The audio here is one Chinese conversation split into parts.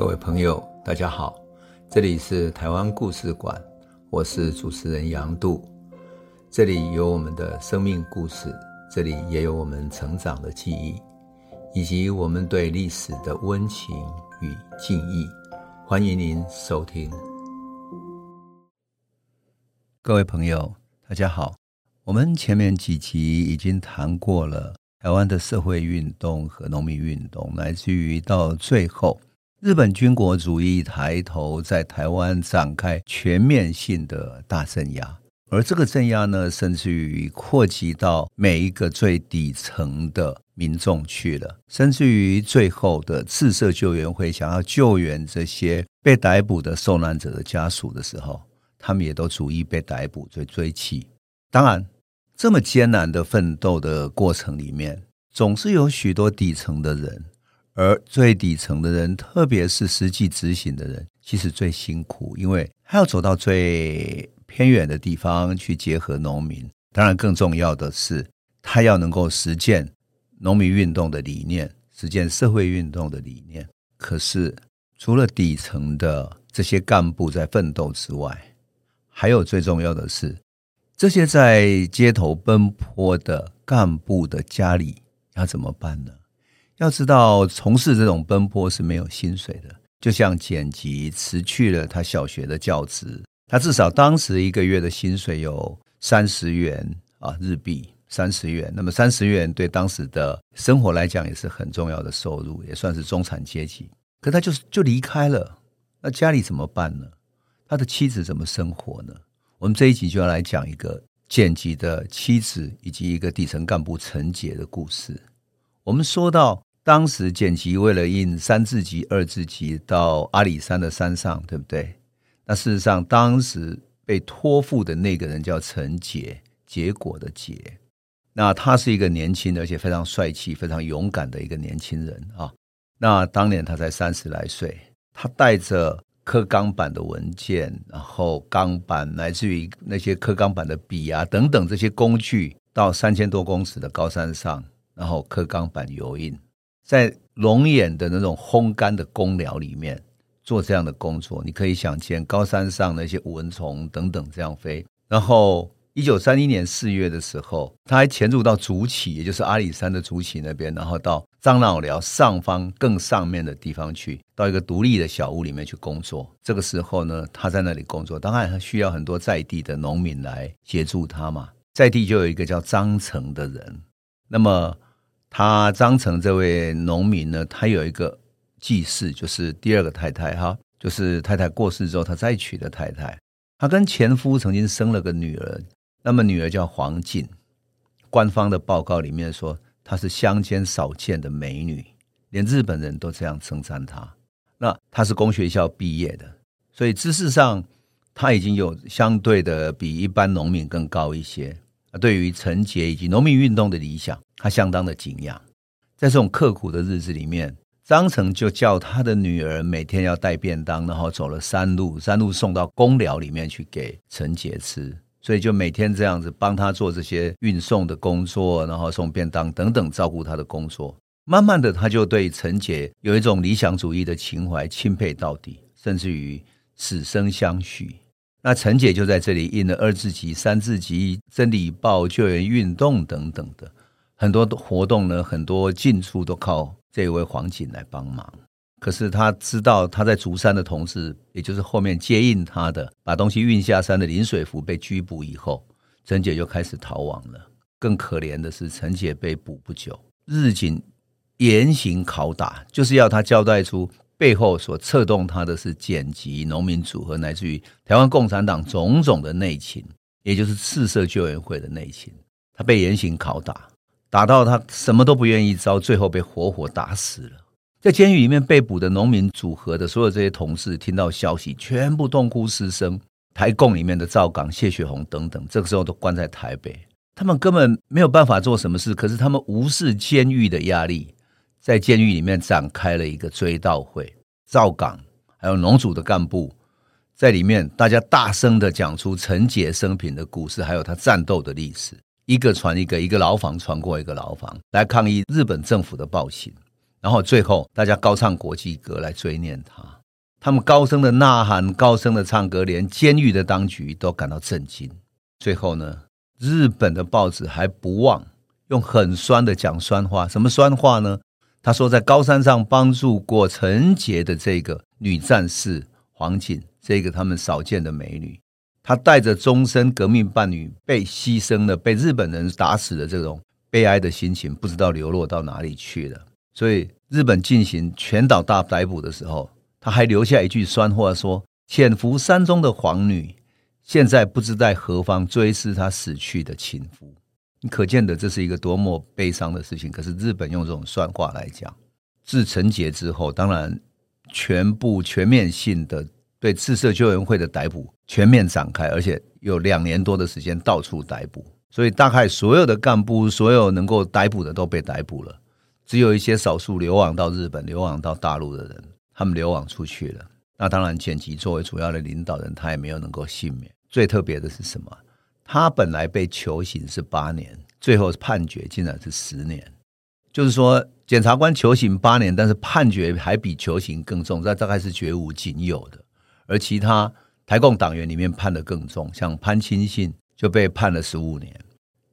各位朋友，大家好，这里是台湾故事馆，我是主持人杨度，这里有我们的生命故事，这里也有我们成长的记忆，以及我们对历史的温情与敬意。欢迎您收听。各位朋友，大家好，我们前面几集已经谈过了台湾的社会运动和农民运动，来自于到最后。日本军国主义抬头，在台湾展开全面性的大镇压，而这个镇压呢，甚至于扩及到每一个最底层的民众去了，甚至于最后的赤色救援会想要救援这些被逮捕的受难者的家属的时候，他们也都逐一被逮捕、追追缉。当然，这么艰难的奋斗的过程里面，总是有许多底层的人。而最底层的人，特别是实际执行的人，其实最辛苦，因为他要走到最偏远的地方去结合农民。当然，更重要的是，他要能够实践农民运动的理念，实践社会运动的理念。可是，除了底层的这些干部在奋斗之外，还有最重要的是，这些在街头奔波的干部的家里要怎么办呢？要知道，从事这种奔波是没有薪水的。就像剪辑辞去了他小学的教职，他至少当时一个月的薪水有三十元啊日币，三十元。那么三十元对当时的生活来讲也是很重要的收入，也算是中产阶级。可他就是就离开了，那家里怎么办呢？他的妻子怎么生活呢？我们这一集就要来讲一个剪辑的妻子以及一个底层干部陈杰的故事。我们说到。当时剪辑为了印三字集、二字集到阿里山的山上，对不对？那事实上，当时被托付的那个人叫陈杰，结果的杰。那他是一个年轻而且非常帅气、非常勇敢的一个年轻人啊。那当年他才三十来岁，他带着刻钢板的文件，然后钢板，来自于那些刻钢板的笔啊等等这些工具，到三千多公尺的高山上，然后刻钢板油印。在龙眼的那种烘干的工寮里面做这样的工作，你可以想见高山上那些蚊虫等等这样飞。然后，一九三一年四月的时候，他还潜入到竹崎，也就是阿里山的竹崎那边，然后到樟脑寮上方更上面的地方去，到一个独立的小屋里面去工作。这个时候呢，他在那里工作，当然他需要很多在地的农民来协助他嘛。在地就有一个叫张成的人，那么。他张成这位农民呢，他有一个继室，就是第二个太太哈，就是太太过世之后，他再娶的太太。他跟前夫曾经生了个女儿，那么女儿叫黄静。官方的报告里面说，她是乡间少见的美女，连日本人都这样称赞她。那她是工学校毕业的，所以知识上她已经有相对的比一般农民更高一些。对于陈杰以及农民运动的理想，他相当的敬仰。在这种刻苦的日子里面，张成就叫他的女儿每天要带便当，然后走了山路，山路送到公寮里面去给陈杰吃。所以就每天这样子帮他做这些运送的工作，然后送便当等等，照顾他的工作。慢慢的，他就对陈杰有一种理想主义的情怀，钦佩到底，甚至于死生相许。那陈姐就在这里印了二字集、三字集、真理报、救援运动等等的很多活动呢，很多进出都靠这位黄锦来帮忙。可是他知道他在竹山的同事，也就是后面接应他的，把东西运下山的林水福被拘捕以后，陈姐就开始逃亡了。更可怜的是，陈姐被捕不久，日警严刑拷打，就是要他交代出。背后所策动他的是简吉农民组合，乃至于台湾共产党种种的内情，也就是赤色救援会的内情。他被严刑拷打，打到他什么都不愿意招，最后被活活打死了。在监狱里面被捕的农民组合的所有这些同事，听到消息，全部痛哭失声。台共里面的赵刚、谢雪红等等，这个时候都关在台北，他们根本没有办法做什么事，可是他们无视监狱的压力。在监狱里面展开了一个追悼会，赵港还有农组的干部在里面，大家大声的讲出陈杰生平的故事，还有他战斗的历史，一个传一个，一个牢房传过一个牢房，来抗议日本政府的暴行。然后最后大家高唱国际歌来追念他。他们高声的呐喊，高声的唱歌，连监狱的当局都感到震惊。最后呢，日本的报纸还不忘用很酸的讲酸话。什么酸话呢？他说，在高山上帮助过陈杰的这个女战士黄锦，这个他们少见的美女，他带着终身革命伴侣被牺牲了、被日本人打死的这种悲哀的心情，不知道流落到哪里去了。所以，日本进行全岛大逮捕的时候，他还留下一句酸话说：“潜伏山中的皇女，现在不知在何方追思她死去的情夫。”你可见的这是一个多么悲伤的事情。可是日本用这种酸话来讲，自成结之后，当然全部全面性的对赤色救援会的逮捕全面展开，而且有两年多的时间到处逮捕，所以大概所有的干部，所有能够逮捕的都被逮捕了，只有一些少数流亡到日本、流亡到大陆的人，他们流亡出去了。那当然，简吉作为主要的领导人，他也没有能够幸免。最特别的是什么？他本来被求刑是八年，最后判决竟然是十年，就是说检察官求刑八年，但是判决还比求刑更重，这大概是绝无仅有的。而其他台共党员里面判的更重，像潘钦信就被判了十五年，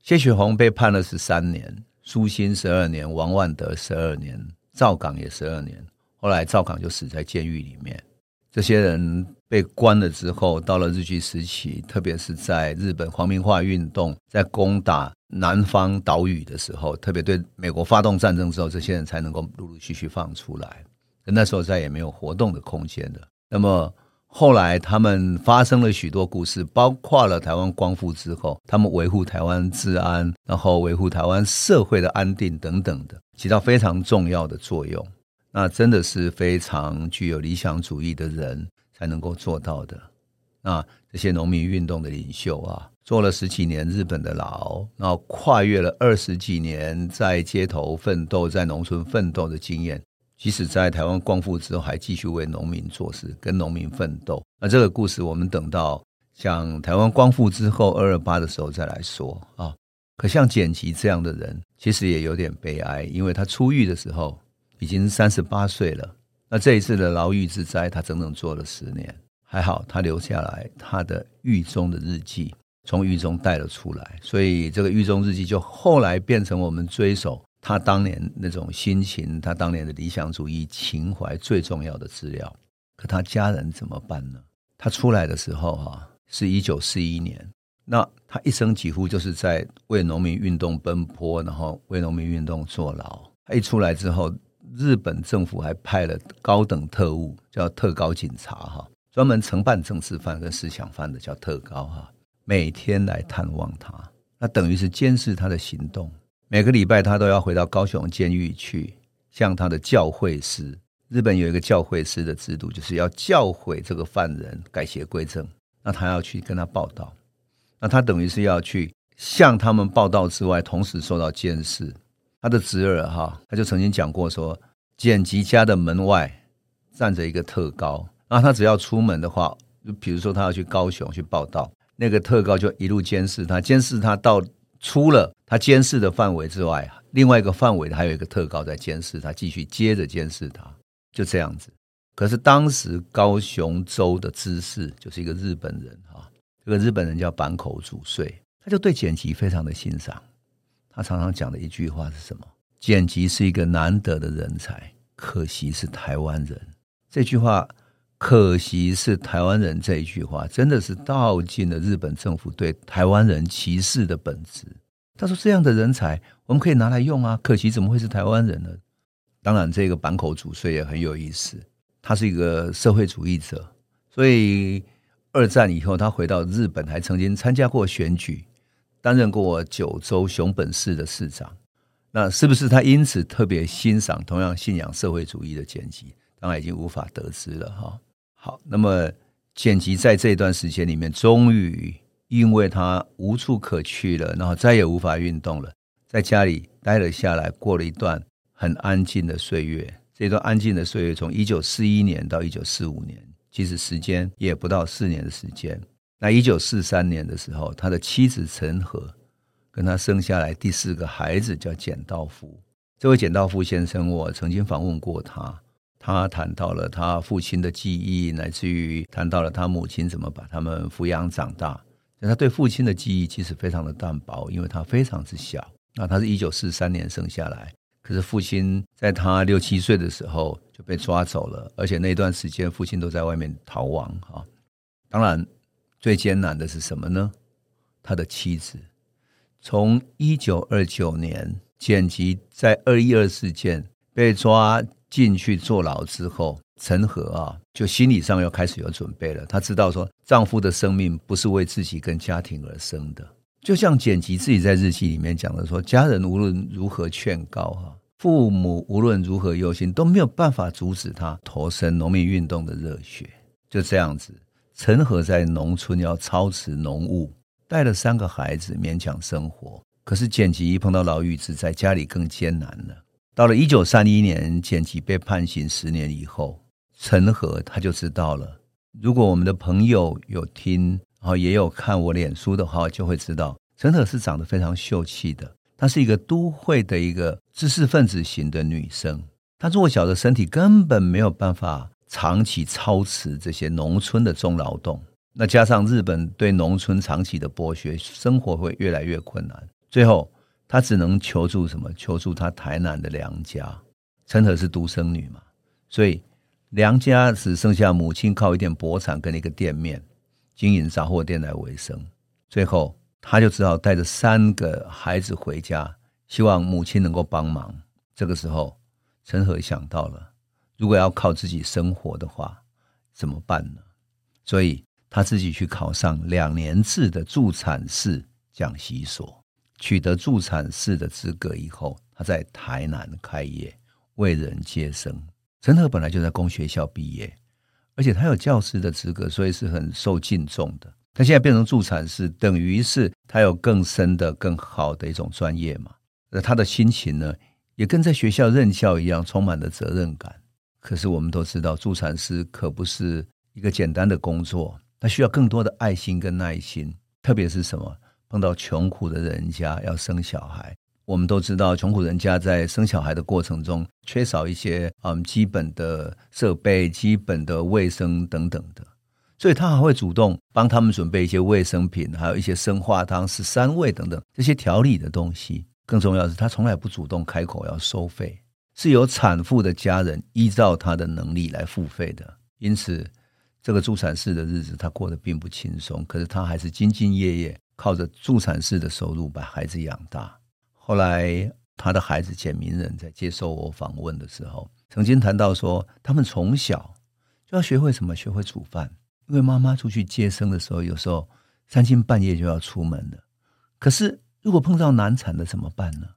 谢雪红被判了十三年，苏新十二年，王万德十二年，赵港也十二年，后来赵港就死在监狱里面。这些人被关了之后，到了日据时期，特别是在日本皇民化运动在攻打南方岛屿的时候，特别对美国发动战争之后，这些人才能够陆陆续续放出来。那时候再也没有活动的空间了。那么后来他们发生了许多故事，包括了台湾光复之后，他们维护台湾治安，然后维护台湾社会的安定等等的，起到非常重要的作用。那真的是非常具有理想主义的人才能够做到的。那这些农民运动的领袖啊，坐了十几年日本的牢，然后跨越了二十几年在街头奋斗、在农村奋斗的经验，即使在台湾光复之后，还继续为农民做事，跟农民奋斗。那这个故事，我们等到像台湾光复之后二二八的时候再来说啊。可像简吉这样的人，其实也有点悲哀，因为他出狱的时候。已经三十八岁了，那这一次的牢狱之灾，他整整坐了十年。还好他留下来他的狱中的日记，从狱中带了出来，所以这个狱中日记就后来变成我们追溯他当年那种心情，他当年的理想主义情怀最重要的资料。可他家人怎么办呢？他出来的时候哈，是一九四一年，那他一生几乎就是在为农民运动奔波，然后为农民运动坐牢。他一出来之后。日本政府还派了高等特务，叫特高警察哈，专门承办政治犯跟思想犯的，叫特高哈，每天来探望他，那等于是监视他的行动。每个礼拜他都要回到高雄监狱去，向他的教会师。日本有一个教会师的制度，就是要教诲这个犯人改邪归正。那他要去跟他报道，那他等于是要去向他们报道之外，同时受到监视。他的侄儿哈，他就曾经讲过说，剪辑家的门外站着一个特高，然后他只要出门的话，就比如说他要去高雄去报道，那个特高就一路监视他，监视他到除了他监视的范围之外，另外一个范围还有一个特高在监视他，继续接着监视他，就这样子。可是当时高雄州的知事就是一个日本人哈，这个日本人叫坂口主穗，他就对剪辑非常的欣赏。他常常讲的一句话是什么？剪辑是一个难得的人才，可惜是台湾人。这句话“可惜是台湾人”这一句话，真的是道尽了日本政府对台湾人歧视的本质。他说：“这样的人才，我们可以拿来用啊，可惜怎么会是台湾人呢？”当然，这个坂口主税也很有意思，他是一个社会主义者，所以二战以后，他回到日本，还曾经参加过选举。担任过九州熊本市的市长，那是不是他因此特别欣赏同样信仰社会主义的剪辑？当然已经无法得知了哈。好，那么剪辑在这段时间里面，终于因为他无处可去了，然后再也无法运动了，在家里待了下来，过了一段很安静的岁月。这段安静的岁月，从一九四一年到一九四五年，其实时间也不到四年的时间。那一九四三年的时候，他的妻子陈和跟他生下来第四个孩子叫简道夫。这位简道夫先生，我曾经访问过他，他谈到了他父亲的记忆，乃至于谈到了他母亲怎么把他们抚养长大。他对父亲的记忆其实非常的淡薄，因为他非常之小。那他是一九四三年生下来，可是父亲在他六七岁的时候就被抓走了，而且那段时间父亲都在外面逃亡。哈，当然最艰难的是什么呢？他的妻子。从一九二九年。剪辑在二一二事件被抓进去坐牢之后，陈和啊，就心理上又开始有准备了。她知道说，丈夫的生命不是为自己跟家庭而生的。就像简吉自己在日记里面讲的说，家人无论如何劝告哈，父母无论如何忧心，都没有办法阻止他投身农民运动的热血。就这样子，陈和在农村要操持农务，带了三个孩子勉强生活。可是简吉一碰到牢狱之灾，家里更艰难了。到了一九三一年，简吉被判刑十年以后，陈和他就知道了。如果我们的朋友有听，然后也有看我脸书的话，就会知道陈和是长得非常秀气的。她是一个都会的一个知识分子型的女生，她弱小的身体根本没有办法长期操持这些农村的重劳动。那加上日本对农村长期的剥削，生活会越来越困难。最后，他只能求助什么？求助他台南的娘家。陈和是独生女嘛，所以娘家只剩下母亲靠一点薄产跟一个店面经营杂货店来维生。最后，他就只好带着三个孩子回家，希望母亲能够帮忙。这个时候，陈和想到了，如果要靠自己生活的话，怎么办呢？所以，他自己去考上两年制的助产士讲习所。取得助产士的资格以后，他在台南开业，为人接生。陈和本来就在公学校毕业，而且他有教师的资格，所以是很受敬重的。他现在变成助产士，等于是他有更深的、更好的一种专业嘛。而他的心情呢，也跟在学校任教一样，充满了责任感。可是我们都知道，助产师可不是一个简单的工作，他需要更多的爱心跟耐心，特别是什么？碰到穷苦的人家要生小孩，我们都知道，穷苦人家在生小孩的过程中缺少一些嗯基本的设备、基本的卫生等等的，所以他还会主动帮他们准备一些卫生品，还有一些生化汤、十三味等等这些调理的东西。更重要的是，他从来不主动开口要收费，是由产妇的家人依照他的能力来付费的。因此，这个助产士的日子他过得并不轻松，可是他还是兢兢业业。靠着助产士的收入把孩子养大。后来，他的孩子简明仁在接受我访问的时候，曾经谈到说，他们从小就要学会什么？学会煮饭。因为妈妈出去接生的时候，有时候三更半夜就要出门了。可是，如果碰到难产的怎么办呢？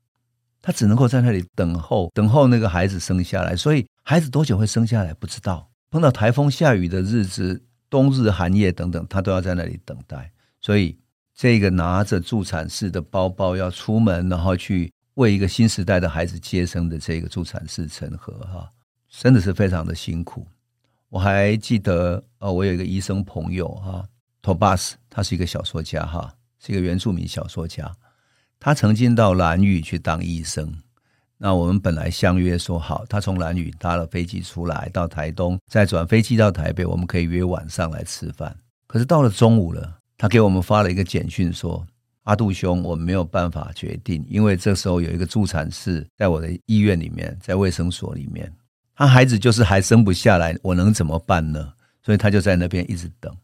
他只能够在那里等候，等候那个孩子生下来。所以，孩子多久会生下来不知道。碰到台风下雨的日子，冬日寒夜等等，他都要在那里等待。所以。这个拿着助产士的包包要出门，然后去为一个新时代的孩子接生的这个助产士陈和哈，真的是非常的辛苦。我还记得，呃，我有一个医生朋友哈，托巴斯，他是一个小说家哈，是一个原住民小说家。他曾经到兰屿去当医生。那我们本来相约说好，他从兰屿搭了飞机出来到台东，再转飞机到台北，我们可以约晚上来吃饭。可是到了中午了。他给我们发了一个简讯说：“阿杜兄，我没有办法决定，因为这时候有一个助产士在我的医院里面，在卫生所里面，他孩子就是还生不下来，我能怎么办呢？所以他就在那边一直等。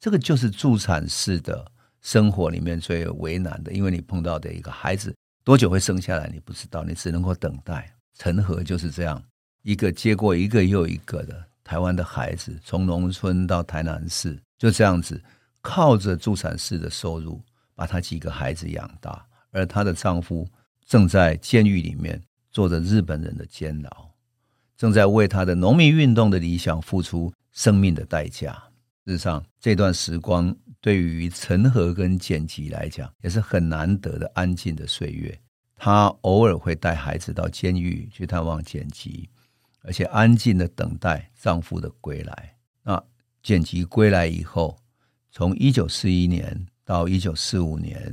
这个就是助产士的生活里面最为难的，因为你碰到的一个孩子多久会生下来，你不知道，你只能够等待。陈和就是这样一个接过一个又一个的台湾的孩子，从农村到台南市，就这样子。”靠着助产士的收入，把她几个孩子养大，而她的丈夫正在监狱里面做着日本人的监牢，正在为她的农民运动的理想付出生命的代价。事实上，这段时光对于陈和跟简吉来讲，也是很难得的安静的岁月。她偶尔会带孩子到监狱去探望简吉，而且安静的等待丈夫的归来。那简吉归来以后，从一九四一年到一九四五年，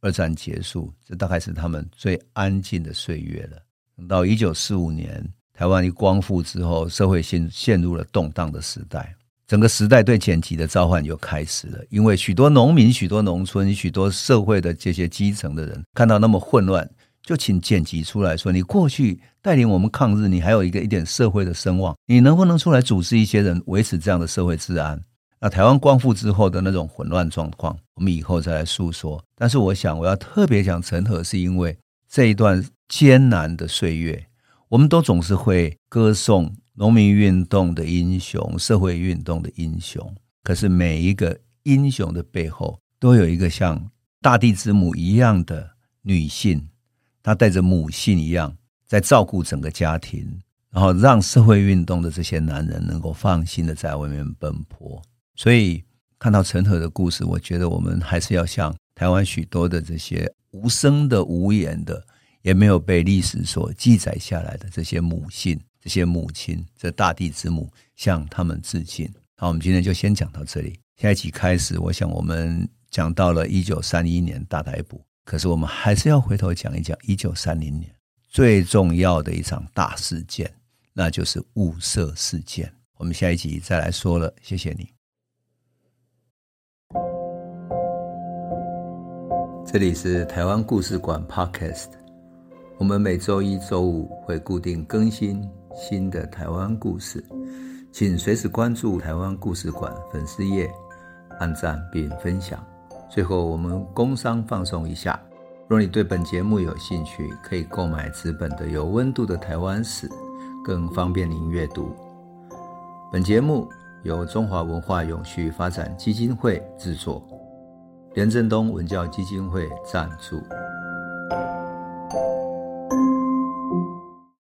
二战结束，这大概是他们最安静的岁月了。等到一九四五年台湾一光复之后，社会陷陷入了动荡的时代，整个时代对剪辑的召唤又开始了。因为许多农民、许多农村、许多社会的这些基层的人看到那么混乱，就请剪辑出来说：“你过去带领我们抗日，你还有一个一点社会的声望，你能不能出来组织一些人，维持这样的社会治安？”那台湾光复之后的那种混乱状况，我们以后再来诉说。但是我想，我要特别讲陈核，是因为这一段艰难的岁月，我们都总是会歌颂农民运动的英雄、社会运动的英雄。可是每一个英雄的背后，都有一个像大地之母一样的女性，她带着母性一样，在照顾整个家庭，然后让社会运动的这些男人能够放心的在外面奔波。所以看到陈核的故事，我觉得我们还是要向台湾许多的这些无声的、无言的，也没有被历史所记载下来的这些母性、这些母亲、这大地之母，向他们致敬。好，我们今天就先讲到这里。下一集开始，我想我们讲到了一九三一年大逮捕，可是我们还是要回头讲一讲一九三零年最重要的一场大事件，那就是雾社事件。我们下一集再来说了，谢谢你。这里是台湾故事馆 Podcast，我们每周一、周五会固定更新新的台湾故事，请随时关注台湾故事馆粉丝页，按赞并分享。最后，我们工商放送一下：若你对本节目有兴趣，可以购买纸本的《有温度的台湾史》，更方便您阅读。本节目由中华文化永续发展基金会制作。连振东文教基金会赞助。